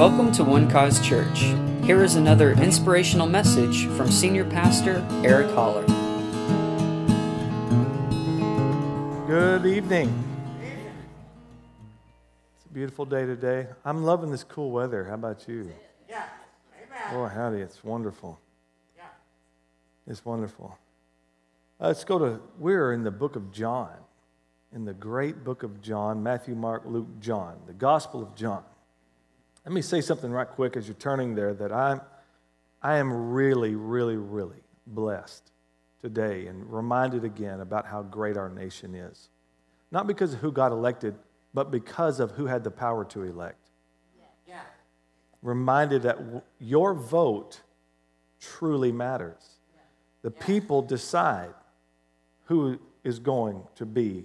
Welcome to One Cause Church. Here is another inspirational message from Senior Pastor Eric Holler. Good evening. It's a beautiful day today. I'm loving this cool weather. How about you? Yeah. Amen. Boy, howdy, it's wonderful. Yeah. It's wonderful. Uh, let's go to, we're in the book of John, in the great book of John Matthew, Mark, Luke, John, the Gospel of John. Let me say something right quick as you're turning there that I'm, I am really, really, really blessed today and reminded again about how great our nation is. Not because of who got elected, but because of who had the power to elect. Yeah. Reminded that w- your vote truly matters. The people decide who is going to be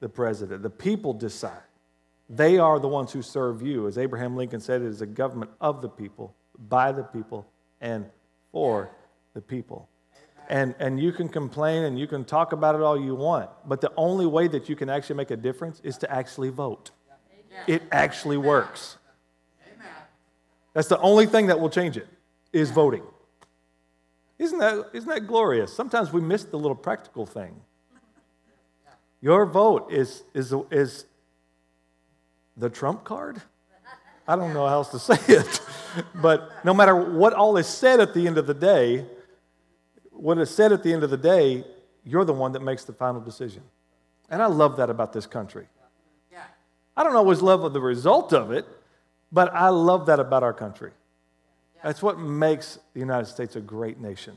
the president. The people decide. They are the ones who serve you. As Abraham Lincoln said, it is a government of the people, by the people, and for the people. And, and you can complain and you can talk about it all you want, but the only way that you can actually make a difference is to actually vote. It actually works. That's the only thing that will change it, is voting. Isn't that, isn't that glorious? Sometimes we miss the little practical thing. Your vote is, is, is the trump card? I don't know how else to say it. But no matter what all is said at the end of the day, what is said at the end of the day, you're the one that makes the final decision. And I love that about this country. I don't always love the result of it, but I love that about our country. That's what makes the United States a great nation.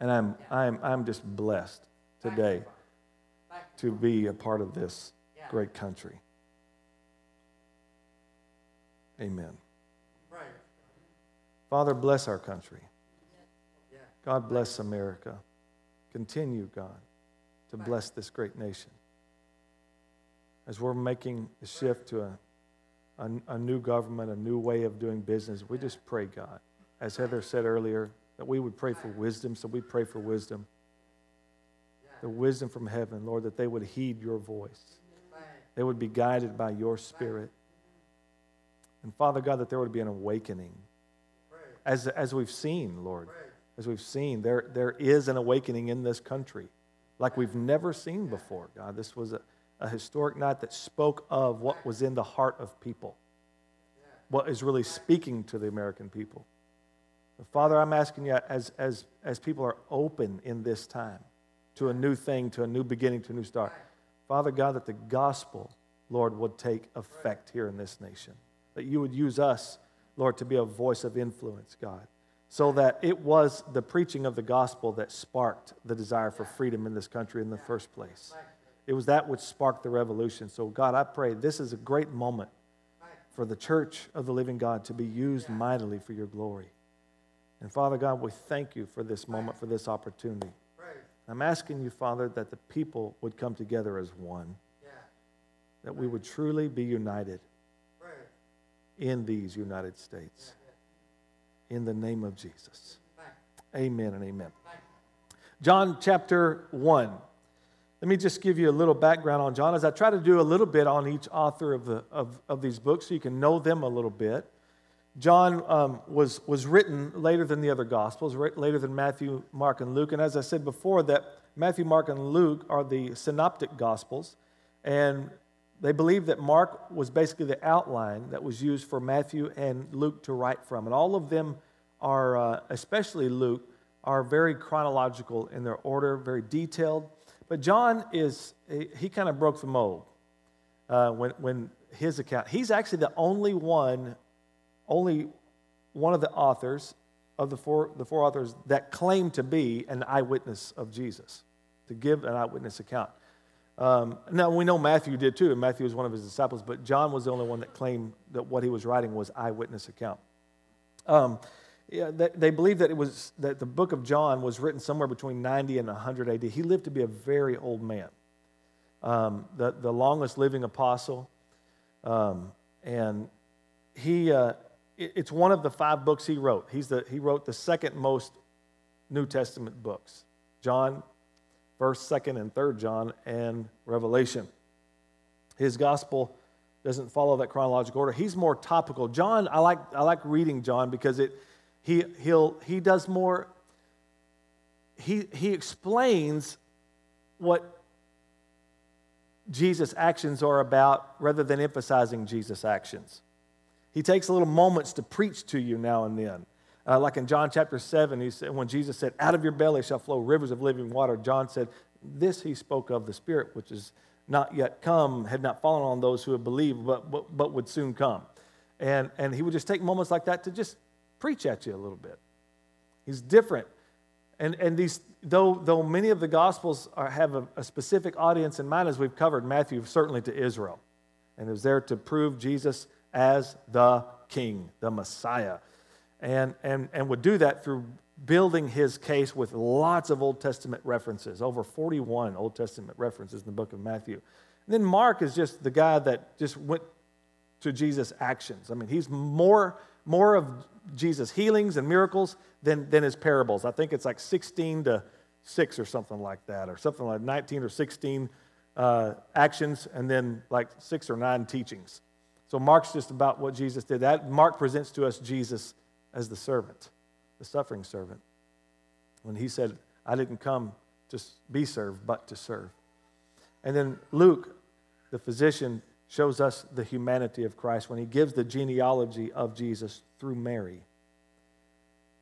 And I'm, I'm, I'm just blessed today to be a part of this great country. Amen. Father, bless our country. Yeah. God bless America. Continue, God, to bless this great nation. As we're making the shift to a, a, a new government, a new way of doing business, we just pray, God, as Heather said earlier, that we would pray for wisdom, so we pray for wisdom. The wisdom from heaven, Lord, that they would heed your voice. They would be guided by your spirit. And Father God, that there would be an awakening. As, as we've seen, Lord, as we've seen, there, there is an awakening in this country like we've never seen before, God. This was a, a historic night that spoke of what was in the heart of people, what is really speaking to the American people. But Father, I'm asking you, as, as, as people are open in this time to a new thing, to a new beginning, to a new start, Father God, that the gospel, Lord, would take effect here in this nation. That you would use us, Lord, to be a voice of influence, God, so that it was the preaching of the gospel that sparked the desire for freedom in this country in the first place. It was that which sparked the revolution. So, God, I pray this is a great moment for the church of the living God to be used mightily for your glory. And Father God, we thank you for this moment, for this opportunity. I'm asking you, Father, that the people would come together as one, that we would truly be united. In these United States. In the name of Jesus. Amen and amen. John chapter 1. Let me just give you a little background on John as I try to do a little bit on each author of, the, of, of these books so you can know them a little bit. John um, was, was written later than the other Gospels, right, later than Matthew, Mark, and Luke. And as I said before, that Matthew, Mark, and Luke are the synoptic Gospels. And they believe that Mark was basically the outline that was used for Matthew and Luke to write from. And all of them are, uh, especially Luke, are very chronological in their order, very detailed. But John is, he, kind of broke the mold uh, when, when his account, he's actually the only one, only one of the authors of the four, the four authors that claim to be an eyewitness of Jesus, to give an eyewitness account. Um, now, we know Matthew did too, and Matthew was one of his disciples, but John was the only one that claimed that what he was writing was eyewitness account. Um, yeah, they, they believe that it was that the book of John was written somewhere between 90 and 100 AD. He lived to be a very old man, um, the, the longest living apostle. Um, and he, uh, it- it's one of the five books he wrote. He's the, he wrote the second most New Testament books John, 1st, 2nd, and 3rd John, and Revelation. His gospel doesn't follow that chronological order. He's more topical. John, I like, I like reading John because it, he, he'll, he does more, he, he explains what Jesus' actions are about rather than emphasizing Jesus' actions. He takes little moments to preach to you now and then. Uh, like in John chapter 7, he said, when Jesus said, Out of your belly shall flow rivers of living water, John said, This he spoke of the Spirit, which is not yet come, had not fallen on those who had believed, but, but, but would soon come. And, and he would just take moments like that to just preach at you a little bit. He's different. And, and these, though, though many of the Gospels are, have a, a specific audience in mind, as we've covered, Matthew certainly to Israel. And is there to prove Jesus as the King, the Messiah. And, and, and would do that through building his case with lots of Old Testament references, over 41 Old Testament references in the book of Matthew. And then Mark is just the guy that just went to Jesus' actions. I mean, he's more, more of Jesus' healings and miracles than, than his parables. I think it's like 16 to 6 or something like that, or something like 19 or 16 uh, actions, and then like six or nine teachings. So Mark's just about what Jesus did. That Mark presents to us Jesus as the servant, the suffering servant. When he said, I didn't come to be served, but to serve. And then Luke, the physician, shows us the humanity of Christ when he gives the genealogy of Jesus through Mary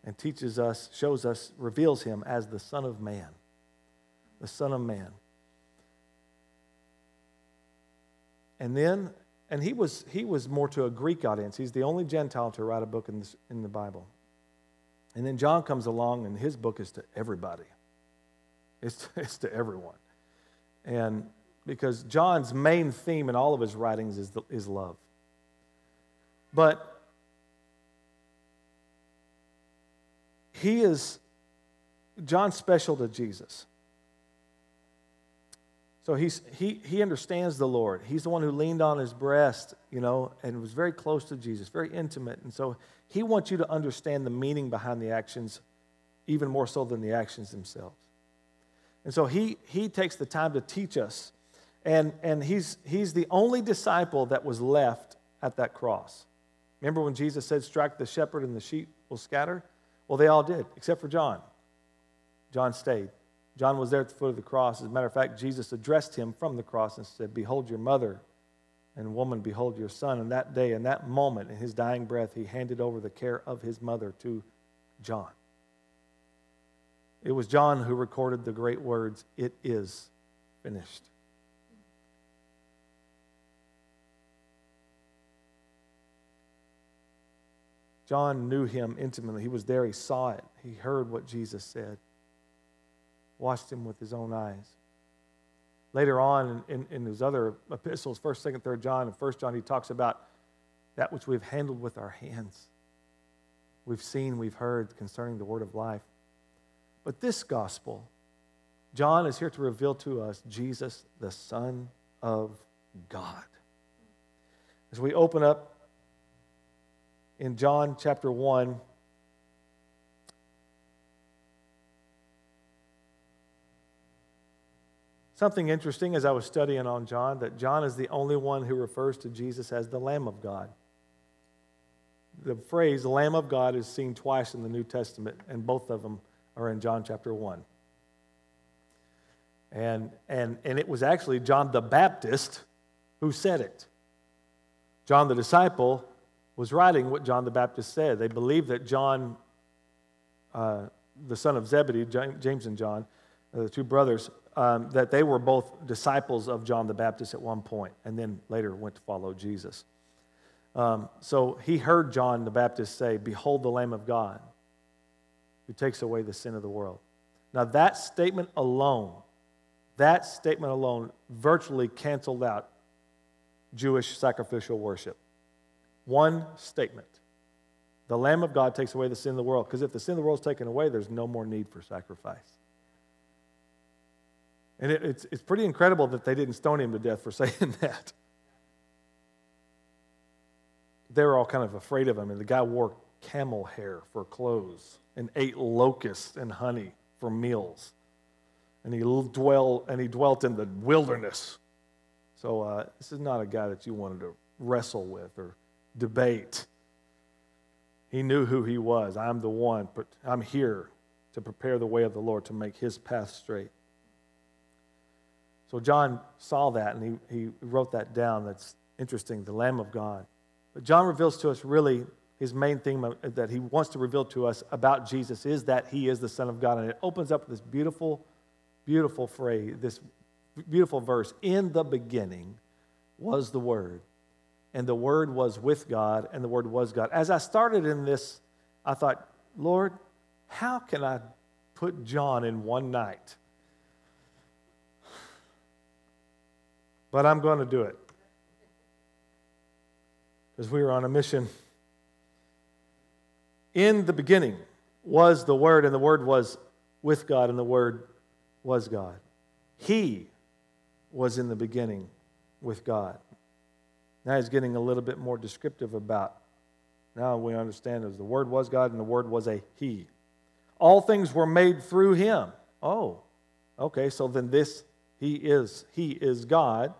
and teaches us, shows us, reveals him as the Son of Man. The Son of Man. And then and he was, he was more to a Greek audience. He's the only Gentile to write a book in, this, in the Bible. And then John comes along, and his book is to everybody, it's, it's to everyone. And because John's main theme in all of his writings is, the, is love. But he is, John's special to Jesus. So he's, he, he understands the Lord. He's the one who leaned on his breast, you know, and was very close to Jesus, very intimate. And so he wants you to understand the meaning behind the actions, even more so than the actions themselves. And so he, he takes the time to teach us. And, and he's, he's the only disciple that was left at that cross. Remember when Jesus said, Strike the shepherd and the sheep will scatter? Well, they all did, except for John. John stayed. John was there at the foot of the cross. As a matter of fact, Jesus addressed him from the cross and said, Behold your mother, and woman, behold your son. And that day, in that moment, in his dying breath, he handed over the care of his mother to John. It was John who recorded the great words, It is finished. John knew him intimately. He was there, he saw it, he heard what Jesus said watched him with his own eyes. Later on in, in, in his other epistles, 1st, 2nd, 3rd John, and 1st John, he talks about that which we've handled with our hands. We've seen, we've heard concerning the word of life. But this gospel, John is here to reveal to us Jesus, the Son of God. As we open up in John chapter 1, Something interesting as I was studying on John that John is the only one who refers to Jesus as the Lamb of God. The phrase Lamb of God is seen twice in the New Testament, and both of them are in John chapter 1. And, and, and it was actually John the Baptist who said it. John the disciple was writing what John the Baptist said. They believed that John, uh, the son of Zebedee, James and John, uh, the two brothers, um, that they were both disciples of John the Baptist at one point and then later went to follow Jesus. Um, so he heard John the Baptist say, Behold the Lamb of God who takes away the sin of the world. Now, that statement alone, that statement alone virtually canceled out Jewish sacrificial worship. One statement. The Lamb of God takes away the sin of the world. Because if the sin of the world is taken away, there's no more need for sacrifice. And it, it's, it's pretty incredible that they didn't stone him to death for saying that. They were all kind of afraid of him, and the guy wore camel hair for clothes and ate locusts and honey for meals. And he, dwell, and he dwelt in the wilderness. So uh, this is not a guy that you wanted to wrestle with or debate. He knew who he was. I'm the one, but I'm here to prepare the way of the Lord to make his path straight. So John saw that and he, he wrote that down. That's interesting, the Lamb of God. But John reveals to us really his main theme that he wants to reveal to us about Jesus is that he is the Son of God. And it opens up this beautiful, beautiful phrase, this beautiful verse. In the beginning was the Word, and the Word was with God, and the Word was God. As I started in this, I thought, Lord, how can I put John in one night? But I'm going to do it. Because we were on a mission in the beginning was the Word, and the Word was with God, and the Word was God. He was in the beginning with God. Now he's getting a little bit more descriptive about. Now we understand as the Word was God, and the Word was a He. All things were made through Him. Oh, okay. So then this He is He is God,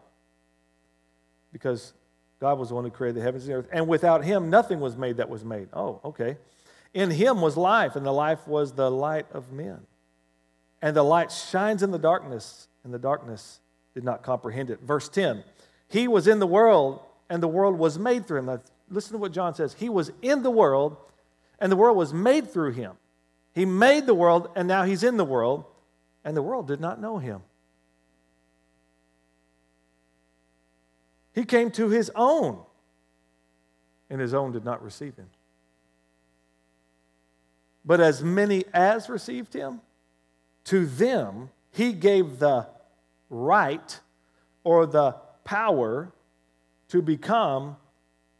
because God was the one who created the heavens and the earth, and without Him nothing was made that was made. Oh, okay. In him was life, and the life was the light of men. And the light shines in the darkness, and the darkness did not comprehend it. Verse 10 He was in the world, and the world was made through him. Now, listen to what John says. He was in the world, and the world was made through him. He made the world, and now he's in the world, and the world did not know him. He came to his own, and his own did not receive him. But as many as received him, to them he gave the right or the power to become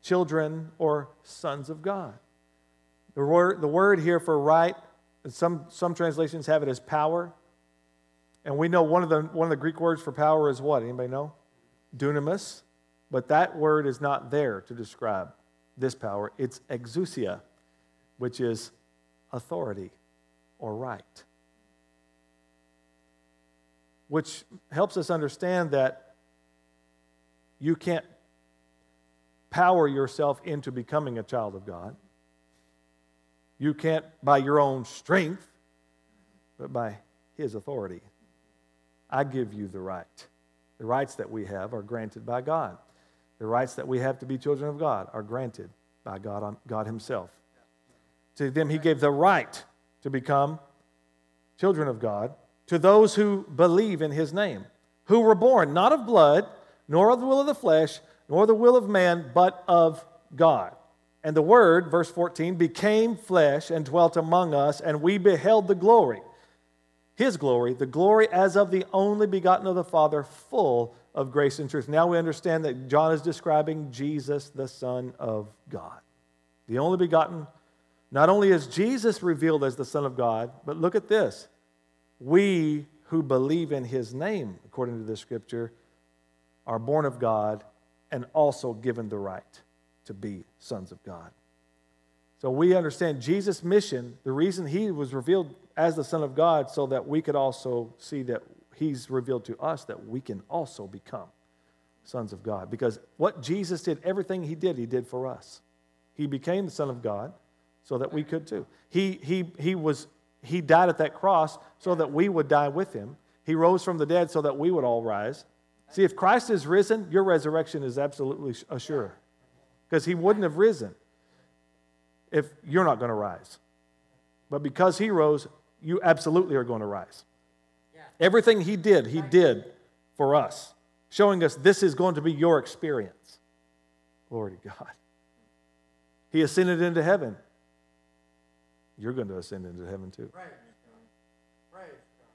children or sons of God. The word, the word here for right, some, some translations have it as power. And we know one of, the, one of the Greek words for power is what? Anybody know? Dunamis. But that word is not there to describe this power. It's exousia, which is authority or right. Which helps us understand that you can't power yourself into becoming a child of God. You can't by your own strength, but by His authority. I give you the right. The rights that we have are granted by God. The rights that we have to be children of God are granted by God, God Himself. To them, he gave the right to become children of God to those who believe in his name, who were born not of blood, nor of the will of the flesh, nor the will of man, but of God. And the Word, verse 14, became flesh and dwelt among us, and we beheld the glory. His glory, the glory as of the only begotten of the Father, full of grace and truth. Now we understand that John is describing Jesus, the Son of God. The only begotten not only is Jesus revealed as the Son of God, but look at this. We who believe in his name, according to the scripture, are born of God and also given the right to be sons of God. So we understand Jesus' mission, the reason he was revealed as the Son of God, so that we could also see that he's revealed to us that we can also become sons of God. Because what Jesus did, everything he did, he did for us. He became the Son of God so that we could too. He, he, he, was, he died at that cross so that we would die with him. He rose from the dead so that we would all rise. See, if Christ is risen, your resurrection is absolutely assured because he wouldn't have risen if you're not going to rise. But because he rose, you absolutely are going to rise. Everything he did, he did for us, showing us this is going to be your experience. Glory to God. He ascended into heaven you're going to ascend into heaven too. Praise God. Praise God.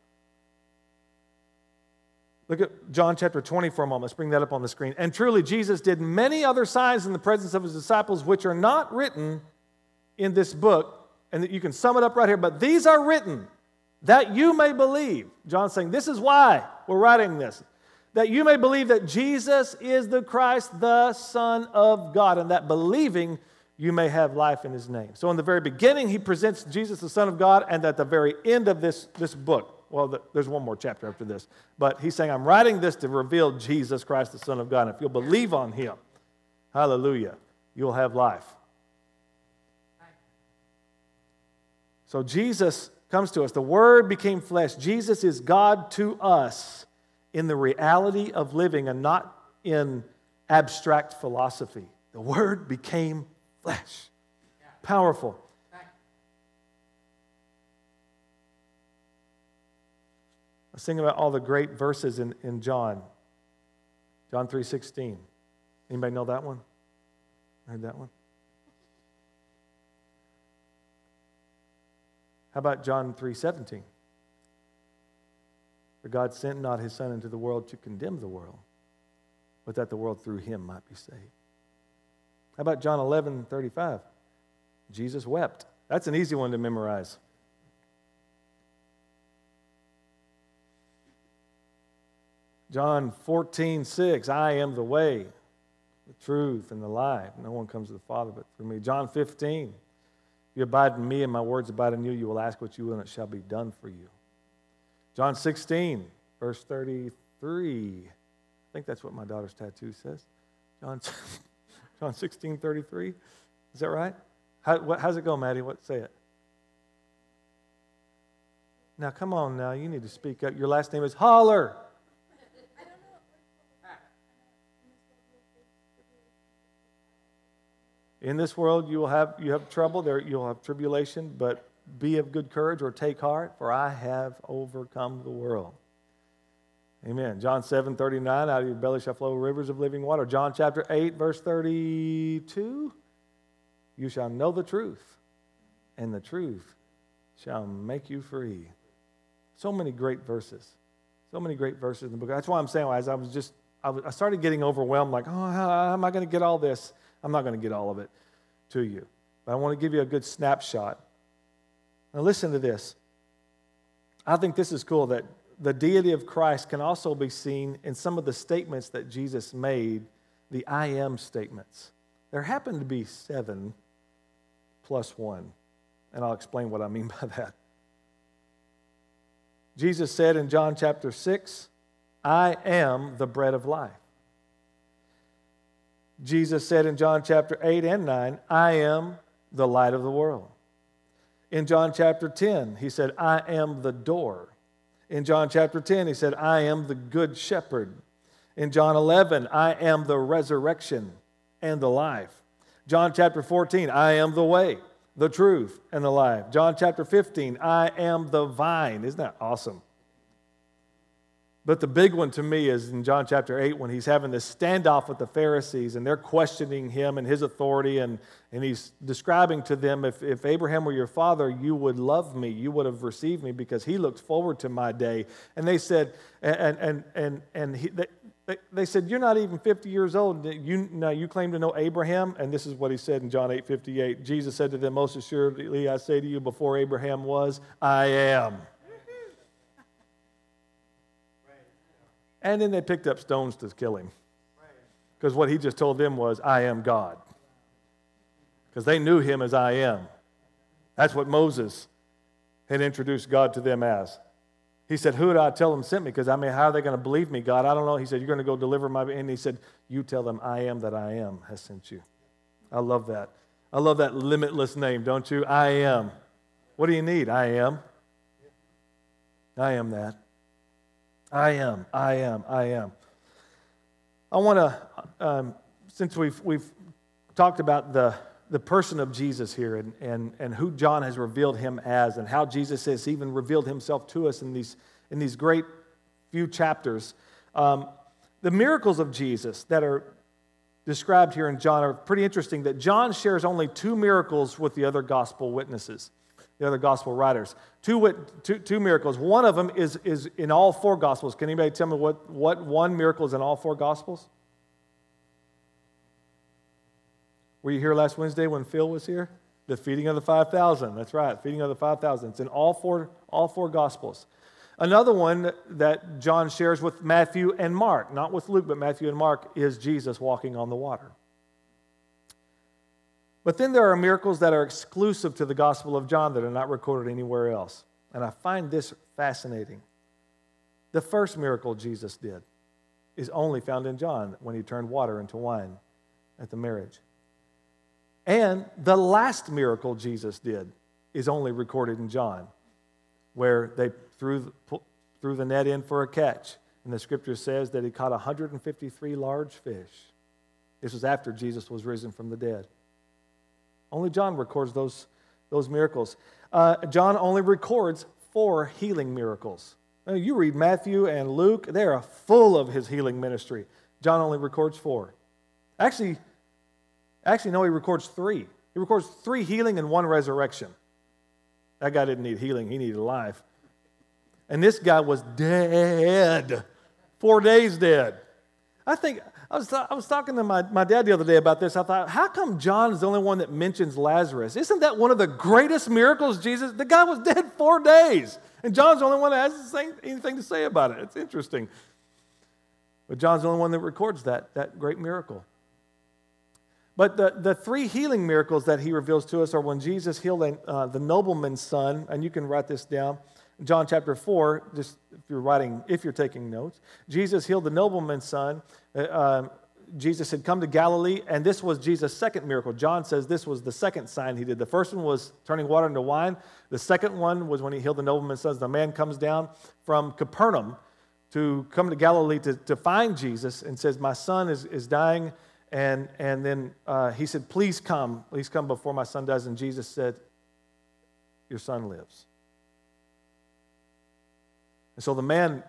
Look at John chapter 20 for a moment. Let's bring that up on the screen. And truly, Jesus did many other signs in the presence of his disciples, which are not written in this book. And that you can sum it up right here. But these are written that you may believe. John's saying, This is why we're writing this. That you may believe that Jesus is the Christ, the Son of God, and that believing you may have life in his name. So, in the very beginning, he presents Jesus, the Son of God, and at the very end of this, this book, well, the, there's one more chapter after this, but he's saying, I'm writing this to reveal Jesus Christ, the Son of God. And if you'll believe on him, Hallelujah. You'll have life. So Jesus comes to us. The Word became flesh. Jesus is God to us in the reality of living and not in abstract philosophy. The Word became flesh. Powerful. I was about all the great verses in, in John. John 3.16. Anybody know that one? Heard that one? How about John 3:17? For God sent not his son into the world to condemn the world, but that the world through him might be saved. How about John 11:35? Jesus wept. That's an easy one to memorize. John 14, 6, I am the way, the truth, and the life. No one comes to the Father but through me. John 15, you abide in me and my words abide in you, you will ask what you will and it shall be done for you. John 16, verse 33. I think that's what my daughter's tattoo says. John, John 16, 33. Is that right? How, what, how's it go, Maddie? What say it? Now, come on now. You need to speak up. Your last name is Holler. In this world you will have you have trouble, there you'll have tribulation, but be of good courage or take heart, for I have overcome the world. Amen. John 7, 39, out of your belly shall flow rivers of living water. John chapter 8, verse 32, you shall know the truth, and the truth shall make you free. So many great verses. So many great verses in the book. That's why I'm saying, as I was just, I started getting overwhelmed, like, oh, how am I going to get all this? I'm not going to get all of it to you, but I want to give you a good snapshot. Now, listen to this. I think this is cool that the deity of Christ can also be seen in some of the statements that Jesus made, the I am statements. There happen to be seven plus one, and I'll explain what I mean by that. Jesus said in John chapter 6, I am the bread of life. Jesus said in John chapter 8 and 9, I am the light of the world. In John chapter 10, he said, I am the door. In John chapter 10, he said, I am the good shepherd. In John 11, I am the resurrection and the life. John chapter 14, I am the way, the truth, and the life. John chapter 15, I am the vine. Isn't that awesome? But the big one to me is in John chapter 8 when he's having this standoff with the Pharisees and they're questioning him and his authority. And, and he's describing to them if, if Abraham were your father, you would love me. You would have received me because he looked forward to my day. And they said, and, and, and, and he, they, they said, You're not even 50 years old. You, now you claim to know Abraham. And this is what he said in John 8 58. Jesus said to them, Most assuredly, I say to you, before Abraham was, I am. And then they picked up stones to kill him. Because what he just told them was, I am God. Because they knew him as I am. That's what Moses had introduced God to them as. He said, Who did I tell them sent me? Because I mean, how are they going to believe me, God? I don't know. He said, You're going to go deliver my. And he said, You tell them, I am that I am has sent you. I love that. I love that limitless name, don't you? I am. What do you need? I am. I am that. I am, I am, I am. I want to, um, since we've, we've talked about the, the person of Jesus here and, and, and who John has revealed him as, and how Jesus has even revealed himself to us in these, in these great few chapters, um, the miracles of Jesus that are described here in John are pretty interesting. That John shares only two miracles with the other gospel witnesses the other gospel writers. Two, two, two miracles. One of them is, is in all four gospels. Can anybody tell me what, what one miracle is in all four gospels? Were you here last Wednesday when Phil was here? The feeding of the 5,000. That's right, feeding of the 5,000. It's in all four, all four gospels. Another one that John shares with Matthew and Mark, not with Luke, but Matthew and Mark, is Jesus walking on the water. But then there are miracles that are exclusive to the Gospel of John that are not recorded anywhere else. And I find this fascinating. The first miracle Jesus did is only found in John when he turned water into wine. at the marriage. And the last miracle Jesus did is only recorded in John, where they threw the, threw the net in for a catch. And the scripture says that he caught 153 large fish. This was after Jesus was risen from the dead. Only John records those, those miracles. Uh, John only records four healing miracles. Now, you read Matthew and Luke, they are full of his healing ministry. John only records four. Actually, actually, no, he records three. He records three healing and one resurrection. That guy didn't need healing, he needed life. And this guy was dead, four days dead. I think I was, I was talking to my, my dad the other day about this. I thought, how come John is the only one that mentions Lazarus? Isn't that one of the greatest miracles Jesus? The guy was dead four days, and John's the only one that has anything to say about it. It's interesting. But John's the only one that records that, that great miracle. But the, the three healing miracles that he reveals to us are when Jesus healed uh, the nobleman's son, and you can write this down. John chapter 4, just if you're writing, if you're taking notes, Jesus healed the nobleman's son. Uh, um, Jesus had come to Galilee, and this was Jesus' second miracle. John says this was the second sign he did. The first one was turning water into wine. The second one was when he healed the nobleman's son. The man comes down from Capernaum to come to Galilee to, to find Jesus and says, My son is, is dying. And, and then uh, he said, Please come. Please come before my son dies. And Jesus said, Your son lives. And so the man,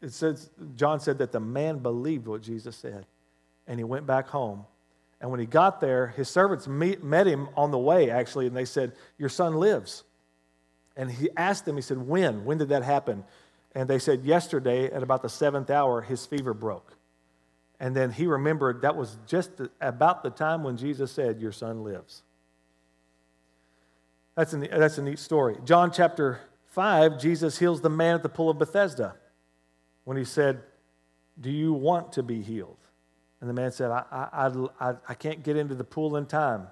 it says, John said that the man believed what Jesus said. And he went back home. And when he got there, his servants meet, met him on the way, actually, and they said, Your son lives. And he asked them, he said, When? When did that happen? And they said, Yesterday, at about the seventh hour, his fever broke. And then he remembered that was just about the time when Jesus said, Your son lives. That's a, that's a neat story. John chapter 5, Jesus heals the man at the pool of Bethesda when he said, Do you want to be healed? And the man said, I, I, I, I can't get into the pool in time.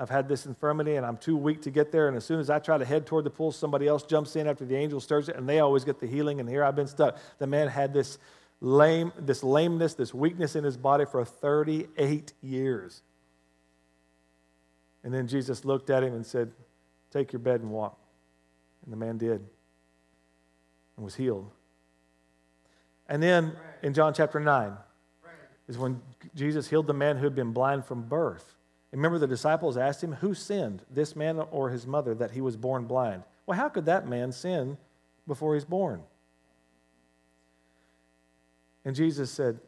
I've had this infirmity and I'm too weak to get there. And as soon as I try to head toward the pool, somebody else jumps in after the angel stirs it, and they always get the healing. And here I've been stuck. The man had this lame, this lameness, this weakness in his body for 38 years. And then Jesus looked at him and said, Take your bed and walk. And the man did and was healed. And then in John chapter 9 is when Jesus healed the man who had been blind from birth. Remember, the disciples asked him, Who sinned, this man or his mother, that he was born blind? Well, how could that man sin before he's born? And Jesus said,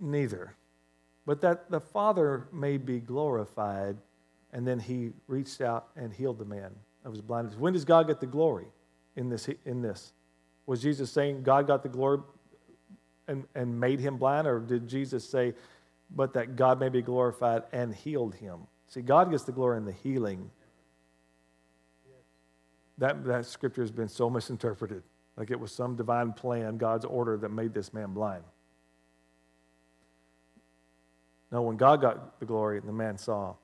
Neither. But that the Father may be glorified. And then he reached out and healed the man of his blindness. When does God get the glory in this? In this? Was Jesus saying God got the glory and, and made him blind, or did Jesus say, but that God may be glorified and healed him? See, God gets the glory in the healing. That, that scripture has been so misinterpreted, like it was some divine plan, God's order that made this man blind. No, when God got the glory, and the man saw.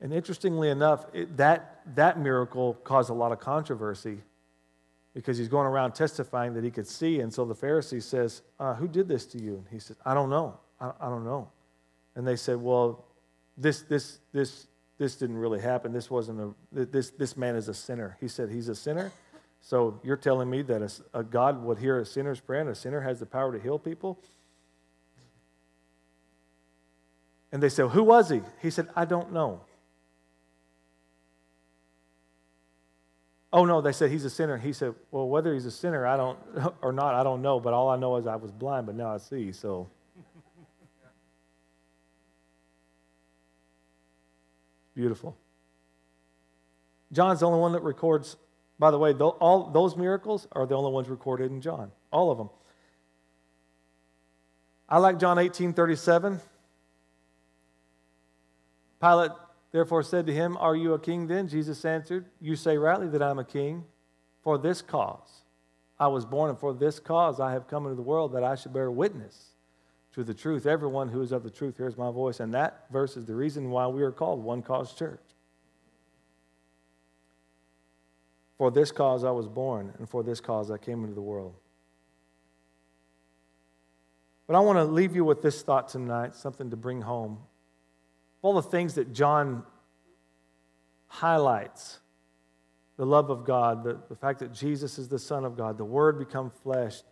And interestingly enough, it, that, that miracle caused a lot of controversy because he's going around testifying that he could see. And so the Pharisee says, uh, Who did this to you? And he said, I don't know. I, I don't know. And they said, Well, this, this, this, this didn't really happen. This wasn't a, this, this man is a sinner. He said, He's a sinner? So you're telling me that a, a God would hear a sinner's prayer and a sinner has the power to heal people? And they said, Who was he? He said, I don't know. Oh, no, they said he's a sinner. He said, Well, whether he's a sinner I don't, or not, I don't know, but all I know is I was blind, but now I see, so. Beautiful. John's the only one that records, by the way, all those miracles are the only ones recorded in John. All of them. I like John 18 37. Pilate therefore said to him, Are you a king then? Jesus answered, You say rightly that I'm a king. For this cause I was born, and for this cause I have come into the world that I should bear witness to the truth. Everyone who is of the truth hears my voice. And that verse is the reason why we are called One Cause Church. For this cause I was born, and for this cause I came into the world. But I want to leave you with this thought tonight, something to bring home. All the things that John highlights the love of God, the, the fact that Jesus is the Son of God, the Word become flesh,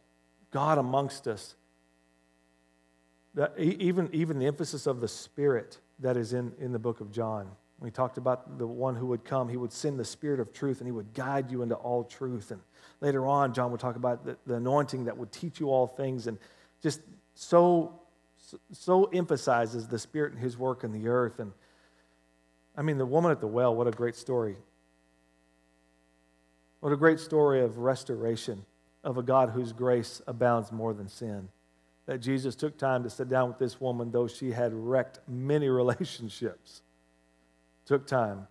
God amongst us. The, even, even the emphasis of the Spirit that is in, in the book of John. We talked about the one who would come, he would send the Spirit of truth and he would guide you into all truth. And later on, John would talk about the, the anointing that would teach you all things and just so, so emphasizes the Spirit and his work in the earth. And I mean, the woman at the well, what a great story. What a great story of restoration of a God whose grace abounds more than sin. That Jesus took time to sit down with this woman, though she had wrecked many relationships. Took time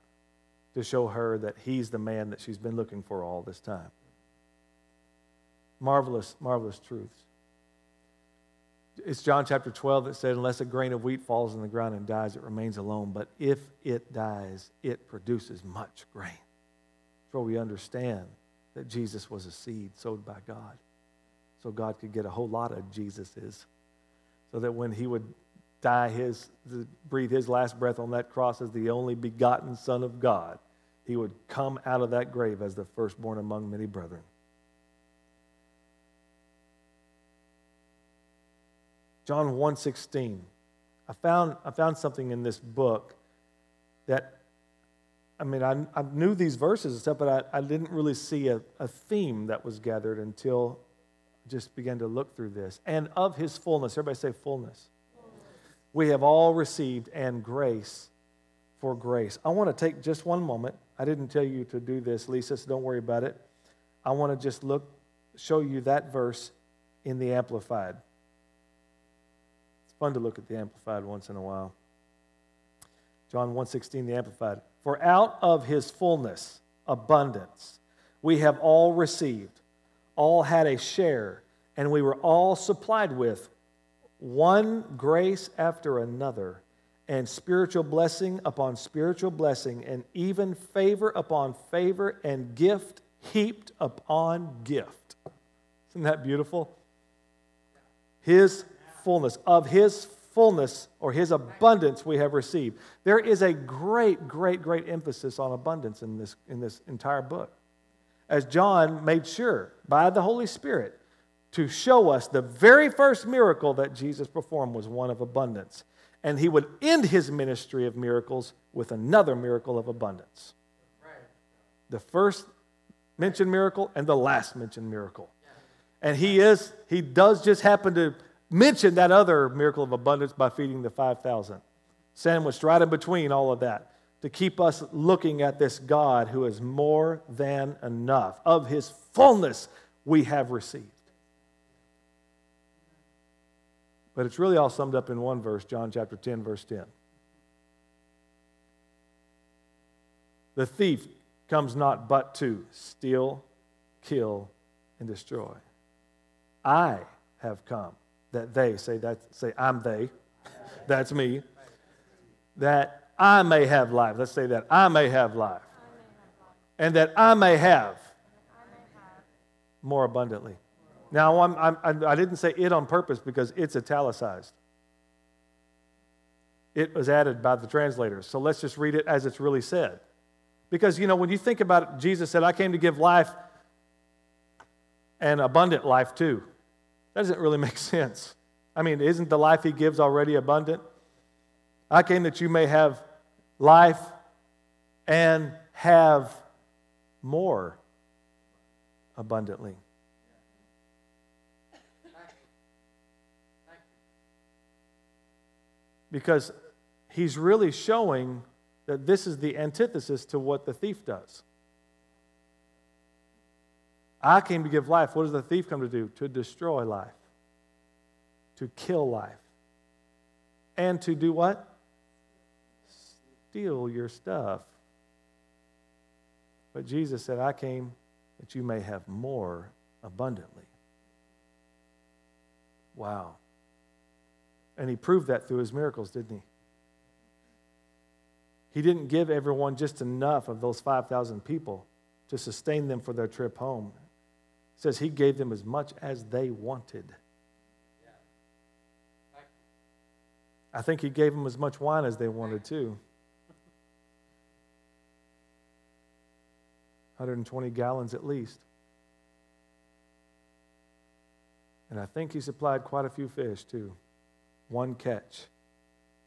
to show her that he's the man that she's been looking for all this time. Marvelous, marvelous truths. It's John chapter 12 that said, Unless a grain of wheat falls in the ground and dies, it remains alone. But if it dies, it produces much grain. So we understand that Jesus was a seed sowed by God. So God could get a whole lot of Jesus's. So that when he would die his, breathe his last breath on that cross as the only begotten Son of God, he would come out of that grave as the firstborn among many brethren. John 1:16. I found, I found something in this book that, I mean, I, I knew these verses and stuff, but I, I didn't really see a, a theme that was gathered until I just began to look through this. And of his fullness, everybody say fullness. We have all received and grace for grace. I want to take just one moment. I didn't tell you to do this, Lisa, so don't worry about it. I want to just look, show you that verse in the Amplified fun to look at the Amplified once in a while. John 1:16 the Amplified. For out of his fullness, abundance, we have all received, all had a share, and we were all supplied with one grace after another, and spiritual blessing upon spiritual blessing, and even favor upon favor, and gift heaped upon gift. Isn't that beautiful? His fullness, of his fullness or his abundance we have received. There is a great, great, great emphasis on abundance in this, in this entire book. As John made sure by the Holy Spirit to show us the very first miracle that Jesus performed was one of abundance. And he would end his ministry of miracles with another miracle of abundance. The first mentioned miracle and the last mentioned miracle. And he is, he does just happen to mentioned that other miracle of abundance by feeding the 5,000. Sandwiched right in between all of that to keep us looking at this God who is more than enough. Of his fullness we have received. But it's really all summed up in one verse, John chapter 10, verse 10. The thief comes not but to steal, kill, and destroy. I have come that they say that say I'm they. That's me. That I may have life. Let's say that I may have life. And that I may have more abundantly. Now, I'm, I'm, I didn't say it on purpose because it's italicized. It was added by the translators. So let's just read it as it's really said. Because, you know, when you think about it, Jesus said, I came to give life and abundant life too. That doesn't really make sense. I mean, isn't the life he gives already abundant? I came that you may have life and have more abundantly. Because he's really showing that this is the antithesis to what the thief does. I came to give life. What does the thief come to do? To destroy life, to kill life, and to do what? Steal your stuff. But Jesus said, I came that you may have more abundantly. Wow. And he proved that through his miracles, didn't he? He didn't give everyone just enough of those 5,000 people to sustain them for their trip home says he gave them as much as they wanted. I think he gave them as much wine as they wanted too. 120 gallons at least. And I think he supplied quite a few fish too. One catch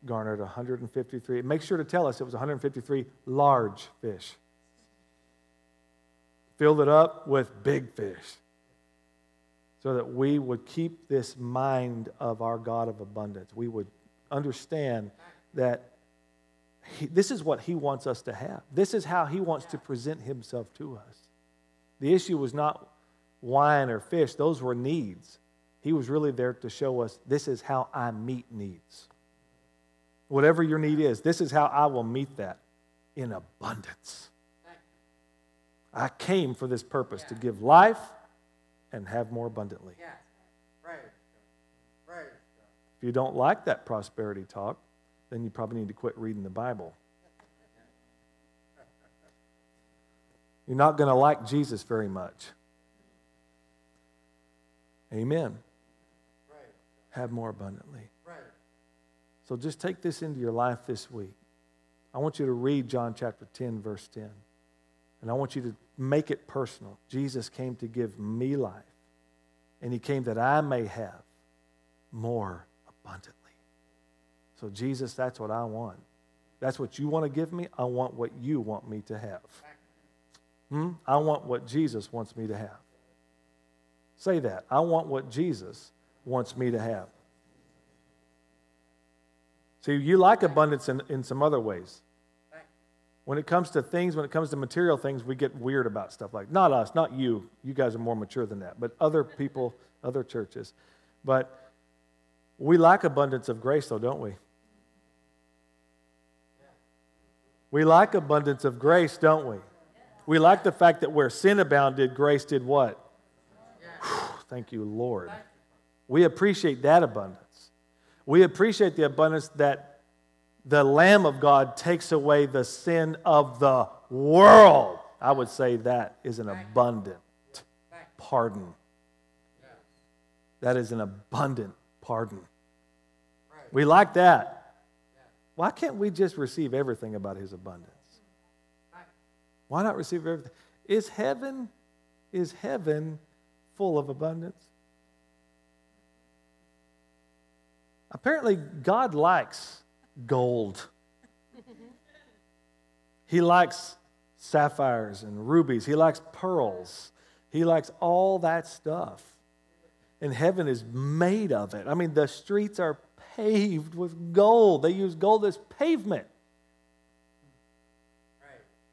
garnered 153. Make sure to tell us it was 153 large fish. Filled it up with big fish so that we would keep this mind of our God of abundance. We would understand that he, this is what He wants us to have. This is how He wants to present Himself to us. The issue was not wine or fish, those were needs. He was really there to show us this is how I meet needs. Whatever your need is, this is how I will meet that in abundance. I came for this purpose to give life and have more abundantly. If you don't like that prosperity talk, then you probably need to quit reading the Bible. You're not going to like Jesus very much. Amen. Have more abundantly. So just take this into your life this week. I want you to read John chapter 10, verse 10. And I want you to make it personal. Jesus came to give me life, and he came that I may have more abundantly. So, Jesus, that's what I want. That's what you want to give me. I want what you want me to have. Hmm? I want what Jesus wants me to have. Say that. I want what Jesus wants me to have. See, you like abundance in, in some other ways. When it comes to things, when it comes to material things, we get weird about stuff like not us, not you. You guys are more mature than that, but other people, other churches. But we lack abundance of grace, though, don't we? We like abundance of grace, don't we? We like the fact that where sin abounded, grace did what? Whew, thank you, Lord. We appreciate that abundance. We appreciate the abundance that the Lamb of God takes away the sin of the world. I would say that is an abundant pardon. That is an abundant pardon. We like that. Why can't we just receive everything about his abundance? Why not receive everything? Is heaven is heaven full of abundance? Apparently God likes gold. He likes sapphires and rubies. He likes pearls. He likes all that stuff. And heaven is made of it. I mean, the streets are paved with gold. They use gold as pavement.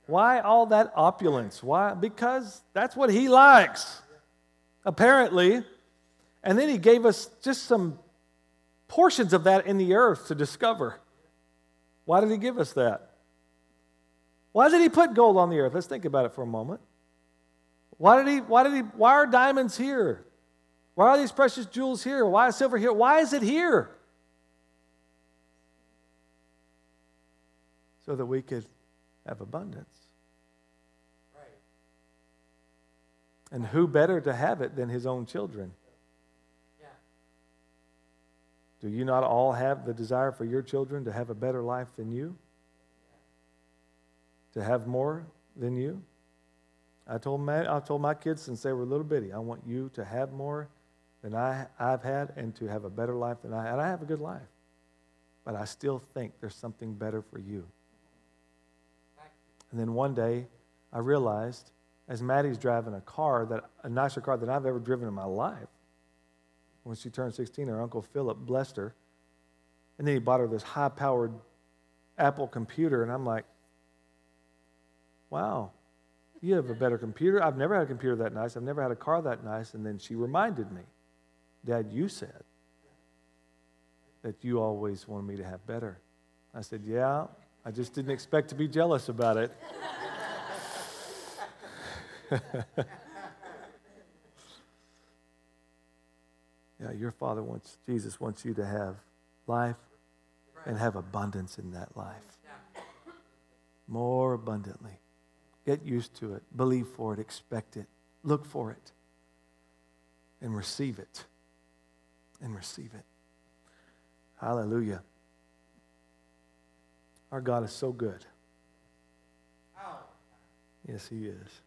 Why all that opulence? Why? Because that's what he likes, apparently. And then he gave us just some portions of that in the earth to discover. Why did he give us that? Why did he put gold on the earth? Let's think about it for a moment. Why did he, why did he, why are diamonds here? Why are these precious jewels here? Why is silver here? Why is it here? so that we could have abundance. Right. And who better to have it than his own children? Yeah. Do you not all have the desire for your children to have a better life than you? To have more than you? I told, my, I told my kids since they were little bitty, I want you to have more than I, I've had and to have a better life than I And I have a good life. But I still think there's something better for you. And then one day, I realized as Maddie's driving a car that a nicer car than I've ever driven in my life. When she turned 16, her uncle Philip blessed her. And then he bought her this high powered Apple computer. And I'm like, wow, you have a better computer. I've never had a computer that nice. I've never had a car that nice. And then she reminded me, Dad, you said that you always wanted me to have better. I said, yeah, I just didn't expect to be jealous about it. yeah, your Father wants, Jesus wants you to have life and have abundance in that life. More abundantly. Get used to it. Believe for it. Expect it. Look for it. And receive it. And receive it. Hallelujah. Our God is so good. Yes, He is.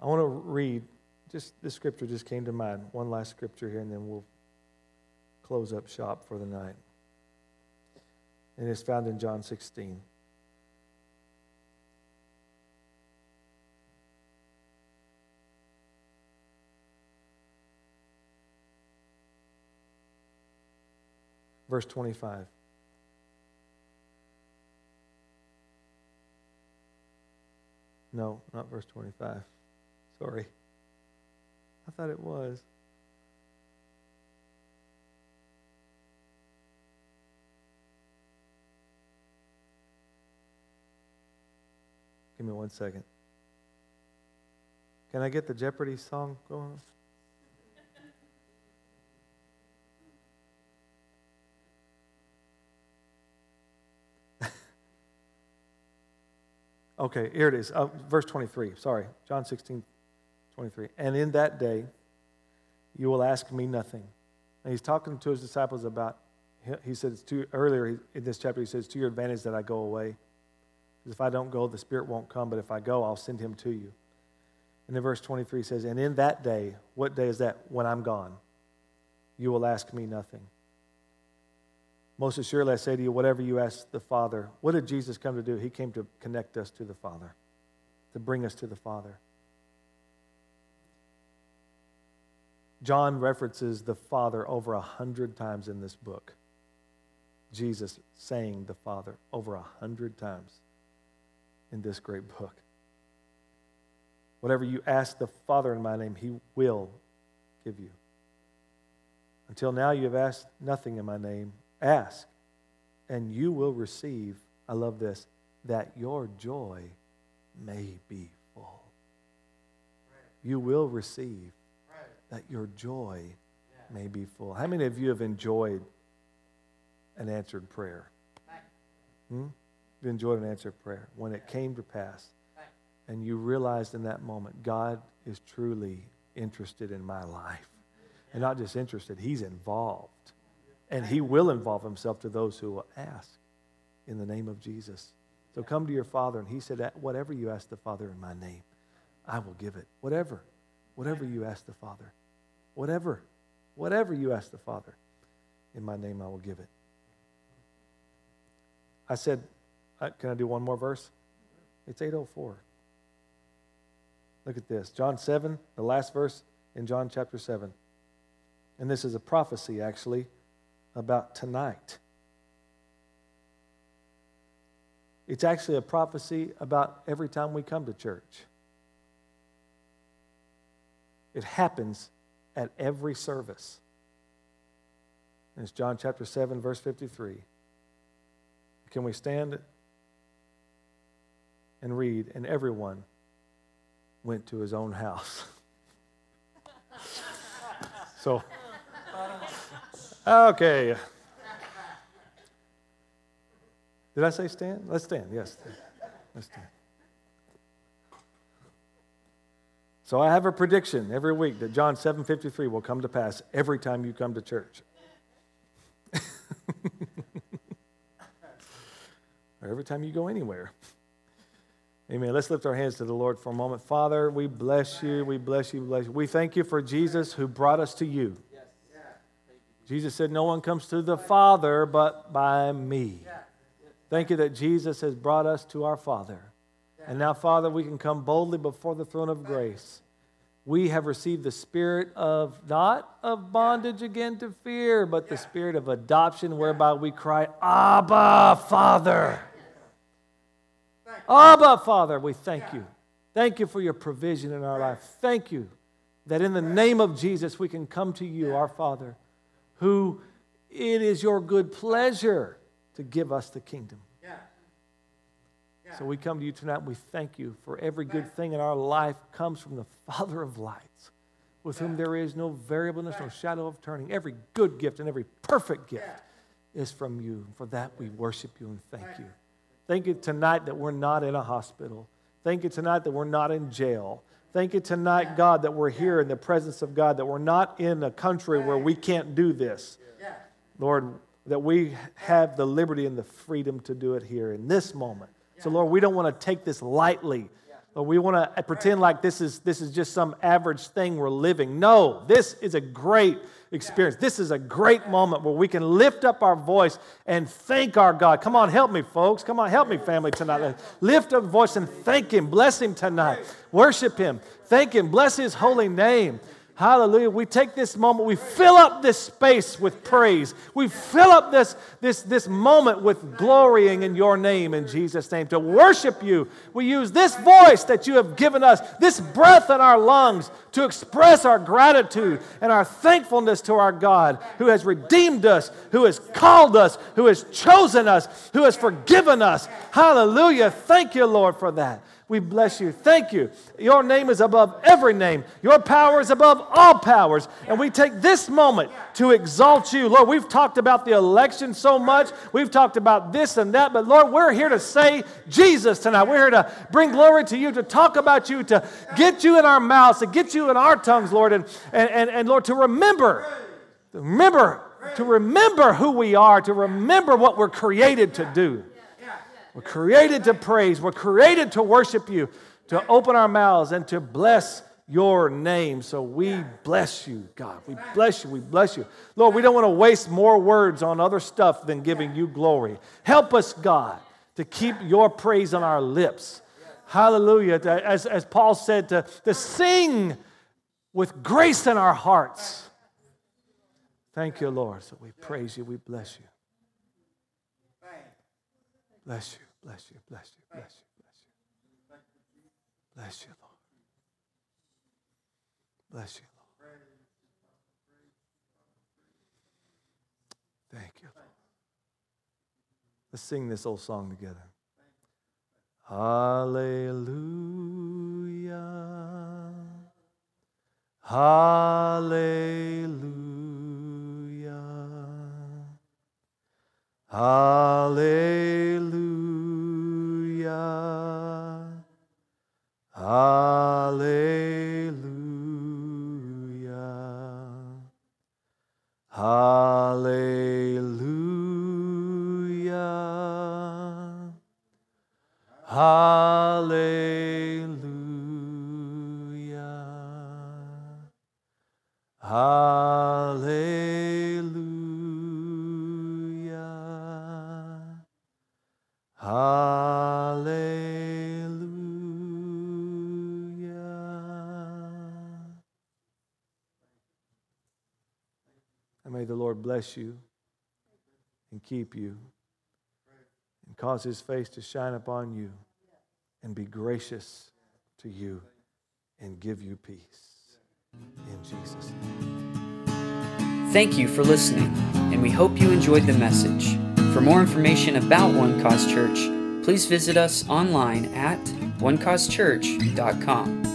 I want to read just this scripture just came to mind. One last scripture here, and then we'll close up shop for the night. And it's found in John 16. Verse 25. No, not verse 25. Sorry. I thought it was. Give me one second. Can I get the Jeopardy song going? okay, here it is. Uh, verse 23. Sorry. John 16, 23. And in that day, you will ask me nothing. And he's talking to his disciples about, he said it's too, earlier in this chapter, he says, to your advantage that I go away. Because if I don't go, the Spirit won't come, but if I go, I'll send him to you. And then verse 23 says, And in that day, what day is that? When I'm gone, you will ask me nothing. Most assuredly, I say to you, whatever you ask the Father, what did Jesus come to do? He came to connect us to the Father, to bring us to the Father. John references the Father over a hundred times in this book. Jesus saying the Father over a hundred times in this great book. Whatever you ask the Father in my name, he will give you. Until now, you have asked nothing in my name. Ask, and you will receive. I love this that your joy may be full. You will receive that your joy may be full. How many of you have enjoyed an answered prayer? Hmm? You enjoyed an answered prayer when it came to pass and you realized in that moment God is truly interested in my life. And not just interested, He's involved. And He will involve Himself to those who will ask in the name of Jesus. So come to your Father, and He said, Whatever you ask the Father in my name, I will give it. Whatever. Whatever you ask the Father. Whatever, whatever you ask the Father, in my name I will give it. I said, uh, can I do one more verse? It's 804. Look at this. John 7, the last verse in John chapter 7. And this is a prophecy, actually, about tonight. It's actually a prophecy about every time we come to church. It happens at every service. And it's John chapter 7, verse 53. Can we stand and read? And everyone went to his own house. so, okay. Did I say stand? Let's stand. Yes. Let's stand. So I have a prediction every week that John 7:53 will come to pass every time you come to church. or every time you go anywhere. Amen. Let's lift our hands to the Lord for a moment. Father, we bless you. We bless you. Bless you. We thank you for Jesus who brought us to you. Jesus said, No one comes to the Father but by me. Thank you that Jesus has brought us to our Father. And now, Father, we can come boldly before the throne of grace. We have received the spirit of not of bondage again to fear, but the spirit of adoption, whereby we cry, Abba, Father. Abba, Father, we thank you. Thank you for your provision in our life. Thank you that in the name of Jesus we can come to you, our Father, who it is your good pleasure to give us the kingdom. So we come to you tonight and we thank you for every good thing in our life comes from the Father of lights, with whom there is no variableness, no shadow of turning. Every good gift and every perfect gift is from you. For that we worship you and thank you. Thank you tonight that we're not in a hospital. Thank you tonight that we're not in jail. Thank you tonight, God, that we're here in the presence of God, that we're not in a country where we can't do this. Lord, that we have the liberty and the freedom to do it here in this moment. So, Lord, we don't want to take this lightly. Lord, we want to pretend like this is, this is just some average thing we're living. No, this is a great experience. This is a great moment where we can lift up our voice and thank our God. Come on, help me, folks. Come on, help me, family, tonight. Lift up voice and thank Him. Bless Him tonight. Worship Him. Thank Him. Bless His holy name. Hallelujah. We take this moment, we fill up this space with praise. We fill up this, this, this moment with glorying in your name in Jesus' name to worship you. We use this voice that you have given us, this breath in our lungs, to express our gratitude and our thankfulness to our God who has redeemed us, who has called us, who has chosen us, who has forgiven us. Hallelujah. Thank you, Lord, for that. We bless you. Thank you. Your name is above every name. Your power is above all powers. And we take this moment to exalt you. Lord, we've talked about the election so much. We've talked about this and that. But Lord, we're here to say Jesus tonight. We're here to bring glory to you, to talk about you, to get you in our mouths, to get you in our tongues, Lord. And, and, and, and Lord, to remember, remember, to remember who we are, to remember what we're created to do. We're created to praise. We're created to worship you, to open our mouths and to bless your name. So we bless you, God. We bless you. We bless you. Lord, we don't want to waste more words on other stuff than giving you glory. Help us, God, to keep your praise on our lips. Hallelujah. As, as Paul said, to, to sing with grace in our hearts. Thank you, Lord. So we praise you. We bless you. Bless you, bless you, bless you, bless you, bless you. Bless you, Lord. Bless you, Lord. Thank you, Lord. Let's sing this old song together. Hallelujah. Hallelujah. Hallelujah. Bless you and keep you and cause his face to shine upon you and be gracious to you and give you peace. In Jesus' name. Thank you for listening, and we hope you enjoyed the message. For more information about One Cause Church, please visit us online at onecausechurch.com.